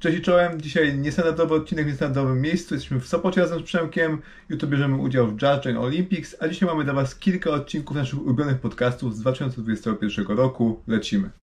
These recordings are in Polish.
Cześć i czołem, dzisiaj niestandardowy odcinek w niestandardowym miejscu. Jesteśmy w Sopocie razem z Przemkiem. Jutro bierzemy udział w Join Olympics, a dzisiaj mamy dla Was kilka odcinków naszych ulubionych podcastów z 2021 roku. Lecimy.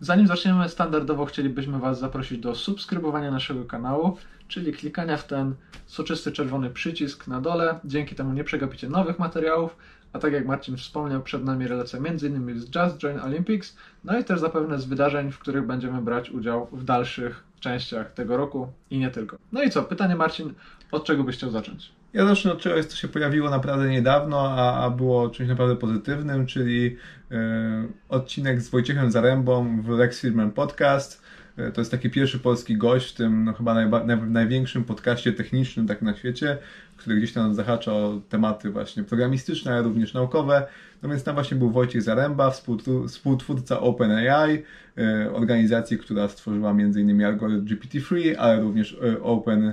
Zanim zaczniemy, standardowo chcielibyśmy Was zaprosić do subskrybowania naszego kanału, czyli klikania w ten soczysty czerwony przycisk na dole. Dzięki temu nie przegapicie nowych materiałów, a tak jak Marcin wspomniał, przed nami relacja m.in. z Just Join Olympics, no i też zapewne z wydarzeń, w których będziemy brać udział w dalszych częściach tego roku i nie tylko. No i co, pytanie Marcin, od czego byś chciał zacząć? Ja zacznę od czegoś, co się pojawiło naprawdę niedawno, a, a było czymś naprawdę pozytywnym, czyli y, odcinek z Wojciechem Zarębą w Lex Friedman Podcast. Y, to jest taki pierwszy polski gość w tym no, chyba najba, naj, największym podcaście technicznym tak na świecie, który gdzieś tam zahacza o tematy właśnie programistyczne, ale również naukowe. No więc tam właśnie był Wojciech Zaręba, współtwórca OpenAI, e, organizacji, która stworzyła m.in. algorytm GPT-3, ale również e, Open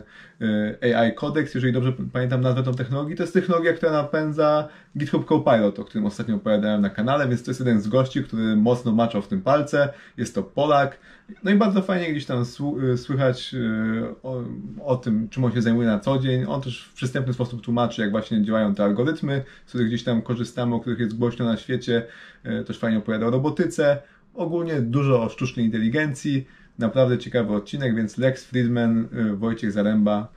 e, Codex, jeżeli dobrze pamiętam nazwę tą technologii. To jest technologia, która napędza GitHub Copilot, o którym ostatnio opowiadałem na kanale, więc to jest jeden z gości, który mocno maczał w tym palce. Jest to Polak. No i bardzo fajnie gdzieś tam słychać o, o tym, czym on się zajmuje na co dzień. On też w przystępny sposób tłumaczy, jak właśnie działają te algorytmy, z których gdzieś tam korzystamy, o których jest głośno na świecie. Też fajnie opowiada o robotyce. Ogólnie dużo o sztucznej inteligencji. Naprawdę ciekawy odcinek, więc Lex Friedman, Wojciech Zaręba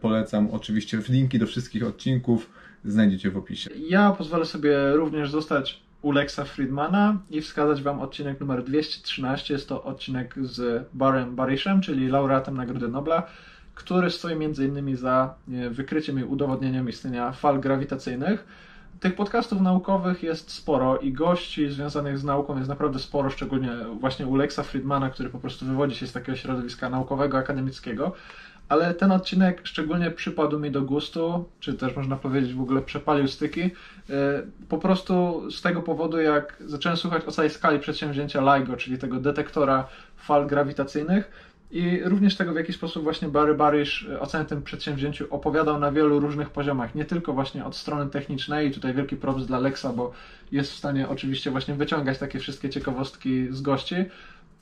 polecam. Oczywiście linki do wszystkich odcinków znajdziecie w opisie. Ja pozwolę sobie również zostać u Lexa Friedmana i wskazać Wam odcinek numer 213. Jest to odcinek z Barem Barishem, czyli laureatem Nagrody Nobla, który stoi m.in. za wykryciem i udowodnieniem istnienia fal grawitacyjnych. Tych podcastów naukowych jest sporo i gości związanych z nauką jest naprawdę sporo, szczególnie właśnie u Lexa Friedmana, który po prostu wywodzi się z takiego środowiska naukowego, akademickiego. Ale ten odcinek szczególnie przypadł mi do gustu, czy też można powiedzieć w ogóle przepalił styki. E, po prostu z tego powodu, jak zacząłem słuchać o całej skali przedsięwzięcia LIGO, czyli tego detektora fal grawitacyjnych, i również tego, w jaki sposób właśnie Barry Barish o całym tym przedsięwzięciu opowiadał na wielu różnych poziomach, nie tylko właśnie od strony technicznej, tutaj wielki props dla Lexa, bo jest w stanie oczywiście właśnie wyciągać takie wszystkie ciekawostki z gości,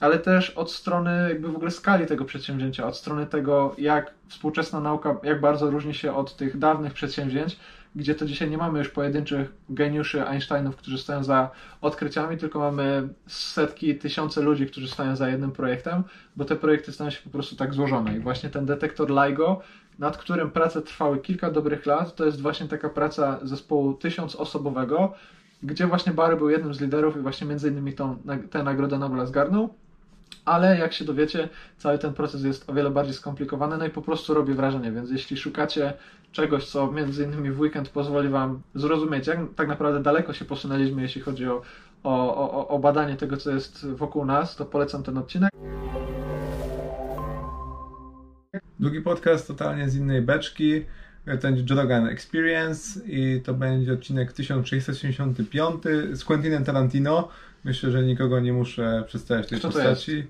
ale też od strony jakby w ogóle skali tego przedsięwzięcia, od strony tego, jak współczesna nauka, jak bardzo różni się od tych dawnych przedsięwzięć, gdzie to dzisiaj nie mamy już pojedynczych geniuszy Einsteinów, którzy stoją za odkryciami, tylko mamy setki, tysiące ludzi, którzy stoją za jednym projektem, bo te projekty stają się po prostu tak złożone. I właśnie ten detektor LIGO, nad którym prace trwały kilka dobrych lat, to jest właśnie taka praca zespołu tysiącosobowego, gdzie właśnie Barry był jednym z liderów i właśnie między innymi tą, tę nagrodę Nobla zgarnął ale jak się dowiecie, cały ten proces jest o wiele bardziej skomplikowany, no i po prostu robi wrażenie, więc jeśli szukacie czegoś, co między innymi w weekend pozwoli Wam zrozumieć, jak tak naprawdę daleko się posunęliśmy, jeśli chodzi o, o, o, o badanie tego, co jest wokół nas, to polecam ten odcinek. Drugi podcast totalnie z innej beczki. To będzie Joe Experience i to będzie odcinek 1675 z Quentinem Tarantino. Myślę, że nikogo nie muszę przedstawiać tej Kto postaci.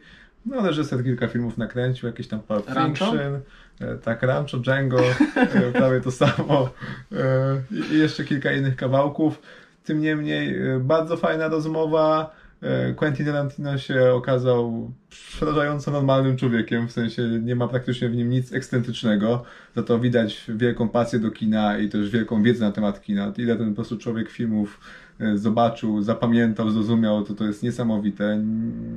No, reżyser kilka filmów nakręcił, jakieś tam Pulp Fiction, e, tak, Rancho, Django, e, prawie to samo e, i jeszcze kilka innych kawałków. Tym niemniej bardzo fajna rozmowa. Quentin Tarantino się okazał przerażająco normalnym człowiekiem, w sensie nie ma praktycznie w nim nic ekscentrycznego, za to widać wielką pasję do kina i też wielką wiedzę na temat kina. Ile ten po prostu człowiek filmów zobaczył, zapamiętał, zrozumiał, to to jest niesamowite.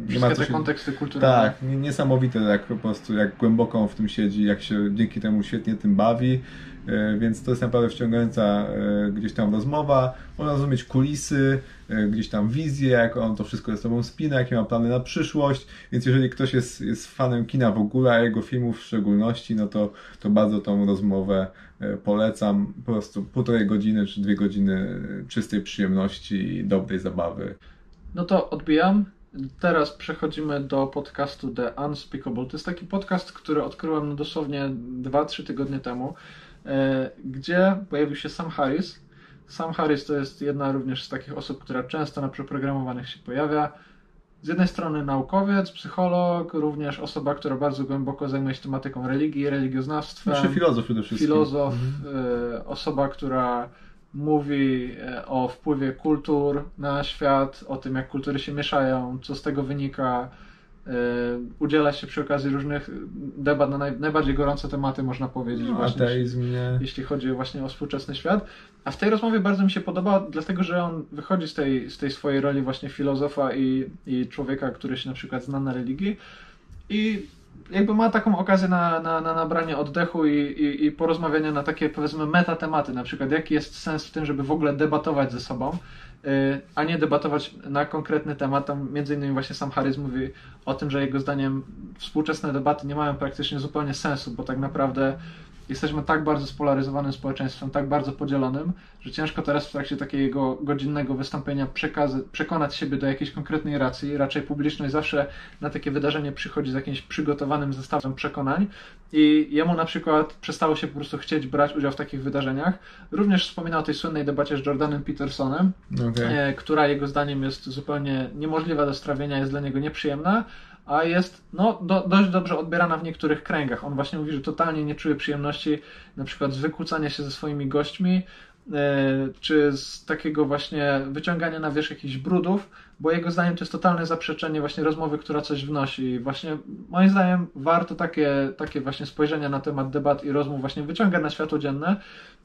Nie ma te się... konteksty kulturalne. Tak, niesamowite jak po prostu, jak głęboko on w tym siedzi, jak się dzięki temu świetnie tym bawi. E, więc to jest naprawdę wciągająca e, gdzieś tam rozmowa. Można zrozumieć kulisy, gdzieś tam wizję, jak on to wszystko ze sobą spina, jakie ma plany na przyszłość. Więc jeżeli ktoś jest, jest fanem kina w ogóle, a jego filmów w szczególności, no to, to bardzo tą rozmowę polecam. Po prostu półtorej godziny czy dwie godziny czystej przyjemności i dobrej zabawy. No to odbijam. Teraz przechodzimy do podcastu The Unspeakable. To jest taki podcast, który odkryłem dosłownie 2-3 tygodnie temu. E, gdzie pojawił się Sam Harris. Sam Harris to jest jedna również z takich osób, która często na przeprogramowanych się pojawia. Z jednej strony naukowiec, psycholog, również osoba, która bardzo głęboko zajmuje się tematyką religii, religioznawstwem. Znaczy filozof przede wszystkim. Filozof, mhm. y, osoba, która mówi e, o wpływie kultur na świat, o tym, jak kultury się mieszają, co z tego wynika. E, udziela się przy okazji różnych debat na naj, najbardziej gorące tematy, można powiedzieć, no, właśnie, ateizm, nie. jeśli chodzi właśnie o współczesny świat. A w tej rozmowie bardzo mi się podoba, dlatego że on wychodzi z tej, z tej swojej roli właśnie filozofa i, i człowieka, który się na przykład zna na religii i jakby ma taką okazję na, na, na nabranie oddechu i, i, i porozmawiania na takie powiedzmy metatematy, na przykład jaki jest sens w tym, żeby w ogóle debatować ze sobą, y, a nie debatować na konkretny temat. Tam między innymi właśnie sam Harris mówi o tym, że jego zdaniem współczesne debaty nie mają praktycznie zupełnie sensu, bo tak naprawdę jesteśmy tak bardzo spolaryzowanym społeczeństwem, tak bardzo podzielonym, że ciężko teraz w trakcie takiego godzinnego wystąpienia przekonać siebie do jakiejś konkretnej racji. Raczej publiczność zawsze na takie wydarzenie przychodzi z jakimś przygotowanym zestawem przekonań i jemu na przykład przestało się po prostu chcieć brać udział w takich wydarzeniach. Również wspominał o tej słynnej debacie z Jordanem Petersonem, okay. E, która jego zdaniem jest zupełnie niemożliwa do strawienia, jest dla niego nieprzyjemna, a jest no, do, dość dobrze odbierana w niektórych kręgach. On właśnie mówi, że totalnie nie czuje przyjemności na przykład z wykłócania się ze swoimi gośćmi, e, czy z takiego właśnie wyciągania na wierzch jakichś brudów, bo jego zdaniem to jest totalne zaprzeczenie właśnie rozmowy, która coś wnosi. I właśnie moim zdaniem warto takie, takie właśnie spojrzenia na temat debat i rozmów właśnie wyciągać na światło dzienne,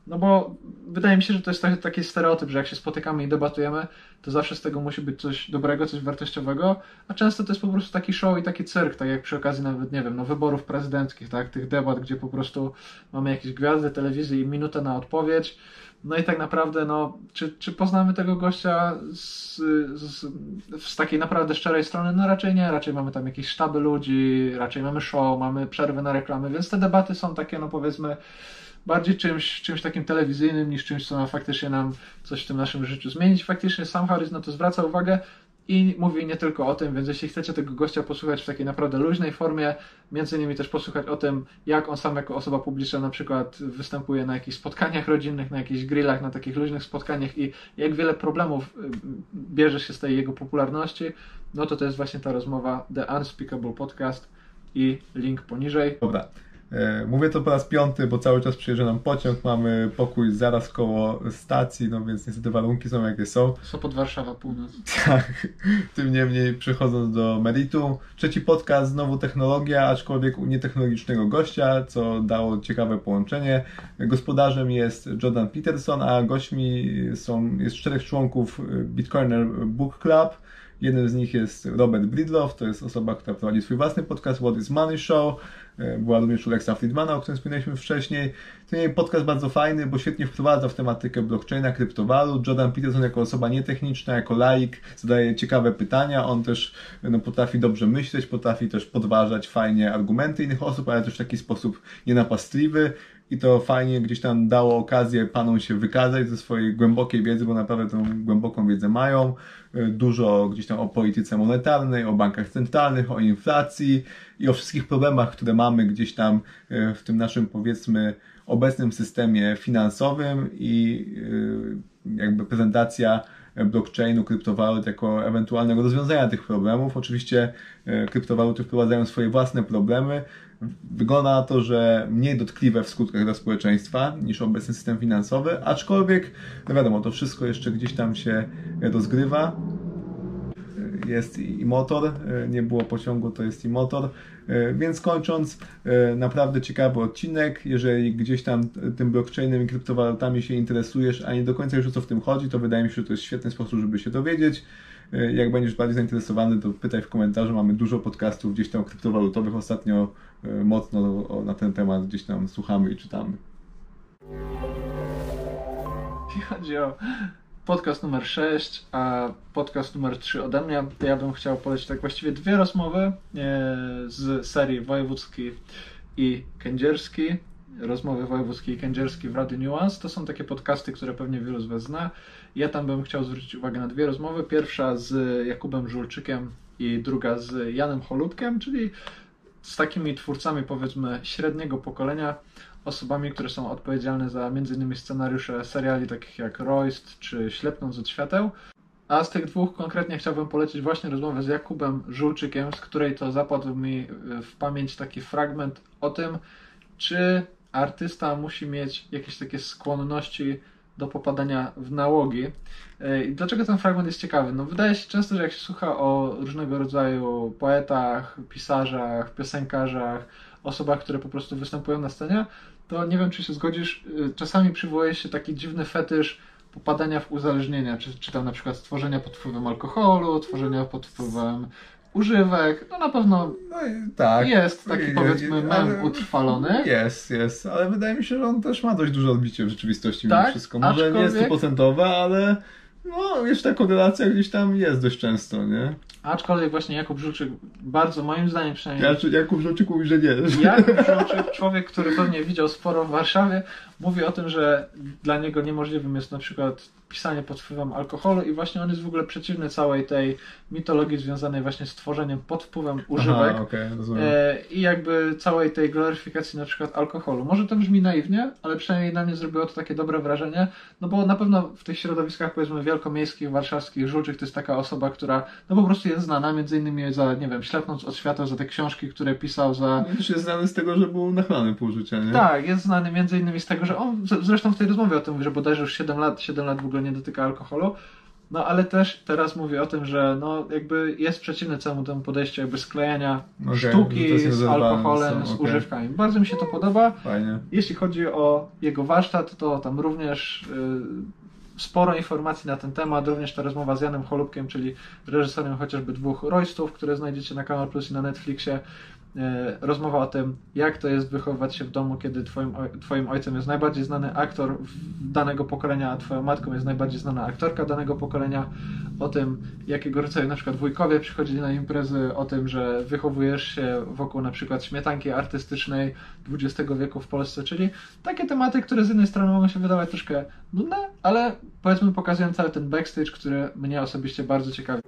no bo wydaje mi się, że to jest taki, stereotyp, że jak się spotykamy i debatujemy, to zawsze z tego musi być coś dobrego, coś wartościowego, a często to jest po prostu taki show i taki cyrk, tak jak przy okazji nawet, nie wiem, no wyborów prezydenckich, tak, tych debat, gdzie po prostu mamy jakieś gwiazdy telewizji i minutę na odpowiedź, no i tak naprawdę, no, czy, czy poznamy tego gościa z, z, z, takiej naprawdę szczerej strony? No raczej nie, raczej mamy tam jakieś sztaby ludzi, raczej mamy show, mamy przerwy na reklamy, więc te debaty są takie, no powiedzmy, bardziej czymś, czymś takim telewizyjnym niż czymś, co ma faktycznie nam coś w tym naszym życiu zmienić. Faktycznie sam Harris na to zwraca uwagę i mówi nie tylko o tym, więc jeśli chcecie tego gościa posłuchać w takiej naprawdę luźnej formie, między innymi też posłuchać o tym, jak on sam jako osoba publiczna na przykład występuje na jakichś spotkaniach rodzinnych, na jakichś grillach, na takich luźnych spotkaniach i jak wiele problemów y, bierze się z tej jego popularności, no to to jest właśnie ta rozmowa The Unspeakable Podcast i link poniżej. Dobra. E, mówię to po raz piąty, bo cały czas przyjeżdża nam pociąg, mamy pokój zaraz koło stacji, no więc niestety warunki są jakie są. Sopot Warszawa, północ. Tak, tym niemniej przechodząc do meritu. Trzeci podcast, znowu technologia, aczkolwiek u nietechnologicznego gościa, co dało ciekawe połączenie. Gospodarzem jest Jordan Peterson, a gośćmi są, jest czterech członków Bitcoiner Book Club. Jeden z nich jest Robert Bridlow, to jest osoba, która prowadzi swój własny podcast What is Money Show. E, była również u Lexa Friedmana, o którym wspomnieliśmy wcześniej. Ten podcast bardzo fajny, bo świetnie wprowadza w tematykę blockchaina, kryptowalut. Jordan Peterson jako osoba nietechniczna, jako laik zadaje ciekawe pytania. On też no, potrafi dobrze myśleć, potrafi też podważać fajnie argumenty innych osób, ale też w taki sposób nienapastliwy i to fajnie gdzieś tam dało okazję panom się wykazać ze swojej głębokiej wiedzy, bo naprawdę tą głęboką wiedzę mają. E, dużo gdzieś tam o polityce monetarnej, o bankach centralnych, o inflacji i o wszystkich problemach, które mamy gdzieś tam e, w tym naszym powiedzmy obecnym systemie finansowym i e, jakby prezentacja blockchainu, kryptowalut jako ewentualnego rozwiązania tych problemów. Oczywiście kryptowaluty wprowadzają swoje własne problemy, Wygląda na to, że mniej dotkliwe w skutkach dla społeczeństwa niż obecny system finansowy, aczkolwiek, no wiadomo, to wszystko jeszcze gdzieś tam się rozgrywa. Jest i motor, nie było pociągu, to jest i motor. Więc kończąc, naprawdę ciekawy odcinek. Jeżeli gdzieś tam tym blockchainem i kryptowalutami się interesujesz, a nie do końca już o co w tym chodzi, to wydaje mi się, że to jest świetny sposób, żeby się dowiedzieć. Jak będziesz bardziej zainteresowany, to pytaj w komentarzu. Mamy dużo podcastów gdzieś tam kryptowalutowych ostatnio E, mocno na ten temat gdzieś tam słuchamy i czytamy. Jeśli chodzi o podcast numer 6, a podcast numer 3 ode mnie, ja bym chciał polecić tak właściwie dwie rozmowy e, z serii Wojewódzki i Kędzierski. Rozmowy Wojewódzki i Kędzierski w Radiu Nuance. To są takie podcasty, które pewnie wielu z Was zna. Ja tam bym chciał zwrócić uwagę na dwie rozmowy. Pierwsza z Jakubem Żulczykiem i druga z Janem Cholubkiem, czyli z takimi twórcami powiedzmy średniego pokolenia, osobami, które są odpowiedzialne za m.in. scenariusze seriali takich jak Royst czy Ślepnąc od świateł. A z tych dwóch konkretnie chciałbym polecić właśnie rozmowę z Jakubem Żulczykiem, z której to zapadł mi w pamięć taki fragment o tym, czy artysta musi mieć jakieś takie skłonności do popadania w nałogi. E, I dlaczego ten fragment jest ciekawy? No wydaje się często, że jak się słucha o różnego rodzaju poetach, pisarzach, piosenkarzach, osobach, które po prostu występują na scenie, to nie wiem, czy się zgodzisz, e, czasami przywołuje się taki dziwny fetysz popadania w uzależnienia, czy, czy tam na przykład tworzenia pod wpływem alkoholu, tworzenia pod wpływem używek, no na pewno No, tak. jest taki powiedzmy mem utrwalony. Jest, jest, ale wydaje mi się, że on też ma dość duże odbicie w rzeczywistości mimo tak? wszystko. Może Aczkolwiek... nie jest stuprocentowe, ale no, wiesz, ta korelacja gdzieś tam jest dość często, nie? Aczkolwiek właśnie Jakub Żulczyk bardzo, moim zdaniem przynajmniej... Jakub Żulczyk mówi, że nie. Jakub Żulczyk, człowiek, który pewnie widział sporo w Warszawie, mówi o tym, że dla niego niemożliwym jest na przykład pisanie pod wpływem alkoholu i właśnie on jest w ogóle przeciwny całej tej mitologii związanej właśnie z tworzeniem pod wpływem używek Aha, okay, e, i jakby całej tej gloryfikacji na przykład alkoholu. Może to brzmi naiwnie, ale przynajmniej na mnie zrobiło to takie dobre wrażenie, no bo na pewno w tych środowiskach powiedzmy wielkomiejskich, warszawskich, Żulczyk to jest taka osoba, która no po prostu jest znana, między innymi za, nie wiem, Ślepnąc od świata, za te książki, które pisał, za... No, jest znany z tego, że był nachlany pół życia, nie? Tak, jest znany między innymi z tego, że on zresztą w tej rozmowie o tym mówi, że bodajże już 7 lat, 7 lat w ogóle nie dotyka alkoholu. No ale też teraz mówię o tym, że no jakby jest przeciwny całemu temu podejściu jakby sklejania okay, sztuki z alkoholem, z okay. używkami. Bardzo mi się to podoba. Fajnie. Jeśli chodzi o jego warsztat, to tam również y, sporo informacji na ten temat, również ta rozmowa z Janem Cholubkiem, czyli reżyserem chociażby dwóch Roystów, które znajdziecie na Kanal Plus i na Netflixie. E, rozmowa o tym, jak to jest wychowywać się w domu, kiedy twoim, twoim ojcem jest najbardziej znany aktor danego pokolenia, a twoją matką jest najbardziej znana aktorka danego pokolenia, o tym, jakiego rodzaju na przykład wujkowie przychodzili na imprezy, o tym, że wychowujesz się wokół na przykład śmietanki artystycznej XX wieku w Polsce, czyli takie tematy, które z jednej strony mogą się wydawać troszkę nudne, ale powiedzmy pokazują cały ten backstage, który mnie osobiście bardzo ciekawi.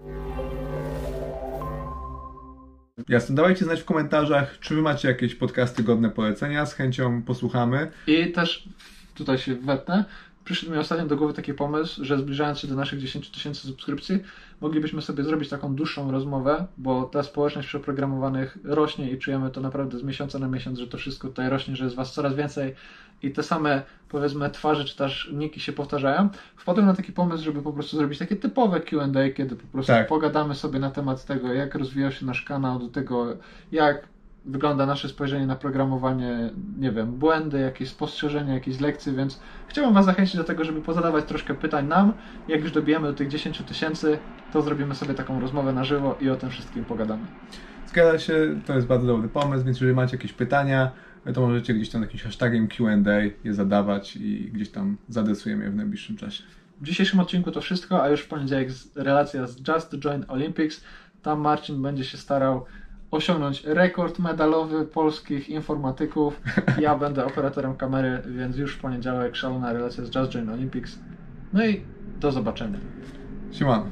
Jasne, dawajcie znać w komentarzach, czy wy macie jakieś podcasty godne polecenia, z chęcią posłuchamy. I też tutaj się wetnę, przyszedł mi ostatnio do głowy taki pomysł, że zbliżając się do naszych 10 tysięcy subskrypcji, moglibyśmy sobie zrobić taką dłuższą rozmowę, bo ta społeczność przeprogramowanych rośnie i czujemy to naprawdę z miesiąca na miesiąc, że to wszystko tutaj rośnie, że jest was coraz więcej i te same, powiedzmy, twarze czy też niki się powtarzają. Wpadłem na taki pomysł, żeby po prostu zrobić takie typowe QA, kiedy po prostu tak. pogadamy sobie na temat tego, jak rozwijał się nasz kanał, do tego, jak wygląda nasze spojrzenie na programowanie, nie wiem, błędy, jakieś spostrzeżenia, jakieś lekcje, więc chciałbym Was zachęcić do tego, żeby pozadawać troszkę pytań nam. Jak już dobijemy do tych 10 tysięcy, to zrobimy sobie taką rozmowę na żywo i o tym wszystkim pogadamy. Zgadza się, to jest bardzo dobry pomysł, więc jeżeli macie jakieś pytania, to możecie gdzieś tam jakimś hashtagiem Q&A je zadawać i gdzieś tam zadresujemy je w najbliższym czasie. W dzisiejszym odcinku to wszystko, a już w poniedziałek relacja z Just Join Olympics. Tam Marcin będzie się starał osiągnąć rekord medalowy polskich informatyków. Ja będę operatorem kamery, więc już w poniedziałek szalona relacja z Just Join Olympics. No i do zobaczenia. Siemano.